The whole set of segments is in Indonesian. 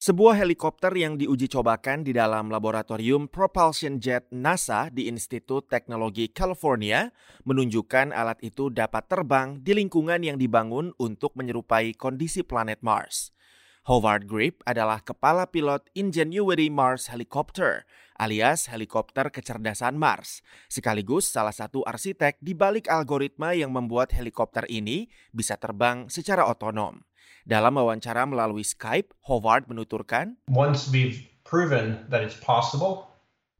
Sebuah helikopter yang diuji cobakan di dalam laboratorium propulsion jet NASA di Institut Teknologi California menunjukkan alat itu dapat terbang di lingkungan yang dibangun untuk menyerupai kondisi planet Mars. Howard Grip adalah kepala pilot Ingenuity Mars Helicopter alias helikopter kecerdasan Mars, sekaligus salah satu arsitek di balik algoritma yang membuat helikopter ini bisa terbang secara otonom. Dalam wawancara melalui Skype, Howard menuturkan, Once we've proven that it's possible,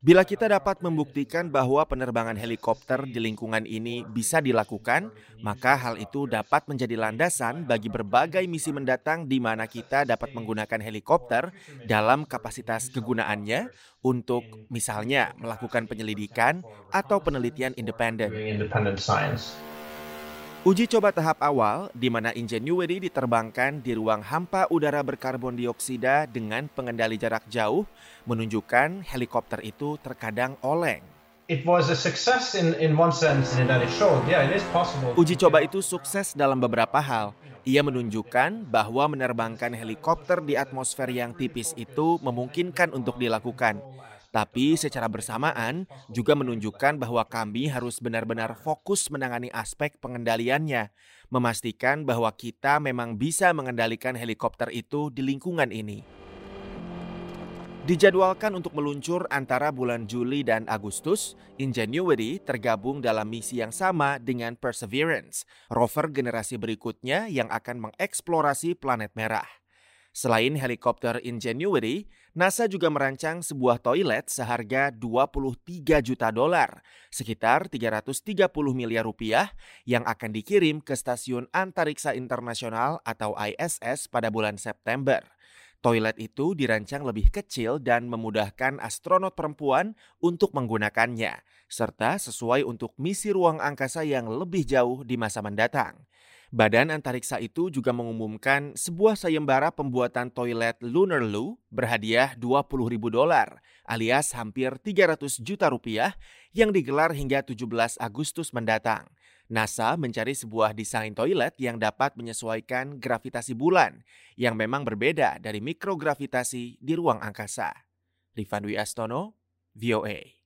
Bila kita dapat membuktikan bahwa penerbangan helikopter di lingkungan ini bisa dilakukan, maka hal itu dapat menjadi landasan bagi berbagai misi mendatang di mana kita dapat menggunakan helikopter dalam kapasitas kegunaannya untuk misalnya melakukan penyelidikan atau penelitian independen. Uji coba tahap awal di mana Ingenuity diterbangkan di ruang hampa udara berkarbon dioksida dengan pengendali jarak jauh menunjukkan helikopter itu terkadang oleng. It was a success in, in one sense in that it showed, yeah, it is possible. Uji coba itu sukses dalam beberapa hal. Ia menunjukkan bahwa menerbangkan helikopter di atmosfer yang tipis itu memungkinkan untuk dilakukan. Tapi secara bersamaan juga menunjukkan bahwa kami harus benar-benar fokus menangani aspek pengendaliannya, memastikan bahwa kita memang bisa mengendalikan helikopter itu di lingkungan ini. Dijadwalkan untuk meluncur antara bulan Juli dan Agustus, Ingenuity tergabung dalam misi yang sama dengan Perseverance, rover generasi berikutnya yang akan mengeksplorasi planet merah. Selain helikopter Ingenuity, NASA juga merancang sebuah toilet seharga 23 juta dolar, sekitar 330 miliar rupiah yang akan dikirim ke Stasiun Antariksa Internasional atau ISS pada bulan September. Toilet itu dirancang lebih kecil dan memudahkan astronot perempuan untuk menggunakannya, serta sesuai untuk misi ruang angkasa yang lebih jauh di masa mendatang. Badan antariksa itu juga mengumumkan sebuah sayembara pembuatan toilet Lunar Loo berhadiah 20 ribu dolar alias hampir 300 juta rupiah yang digelar hingga 17 Agustus mendatang. NASA mencari sebuah desain toilet yang dapat menyesuaikan gravitasi bulan yang memang berbeda dari mikrogravitasi di ruang angkasa. Rifan Astono, VOA.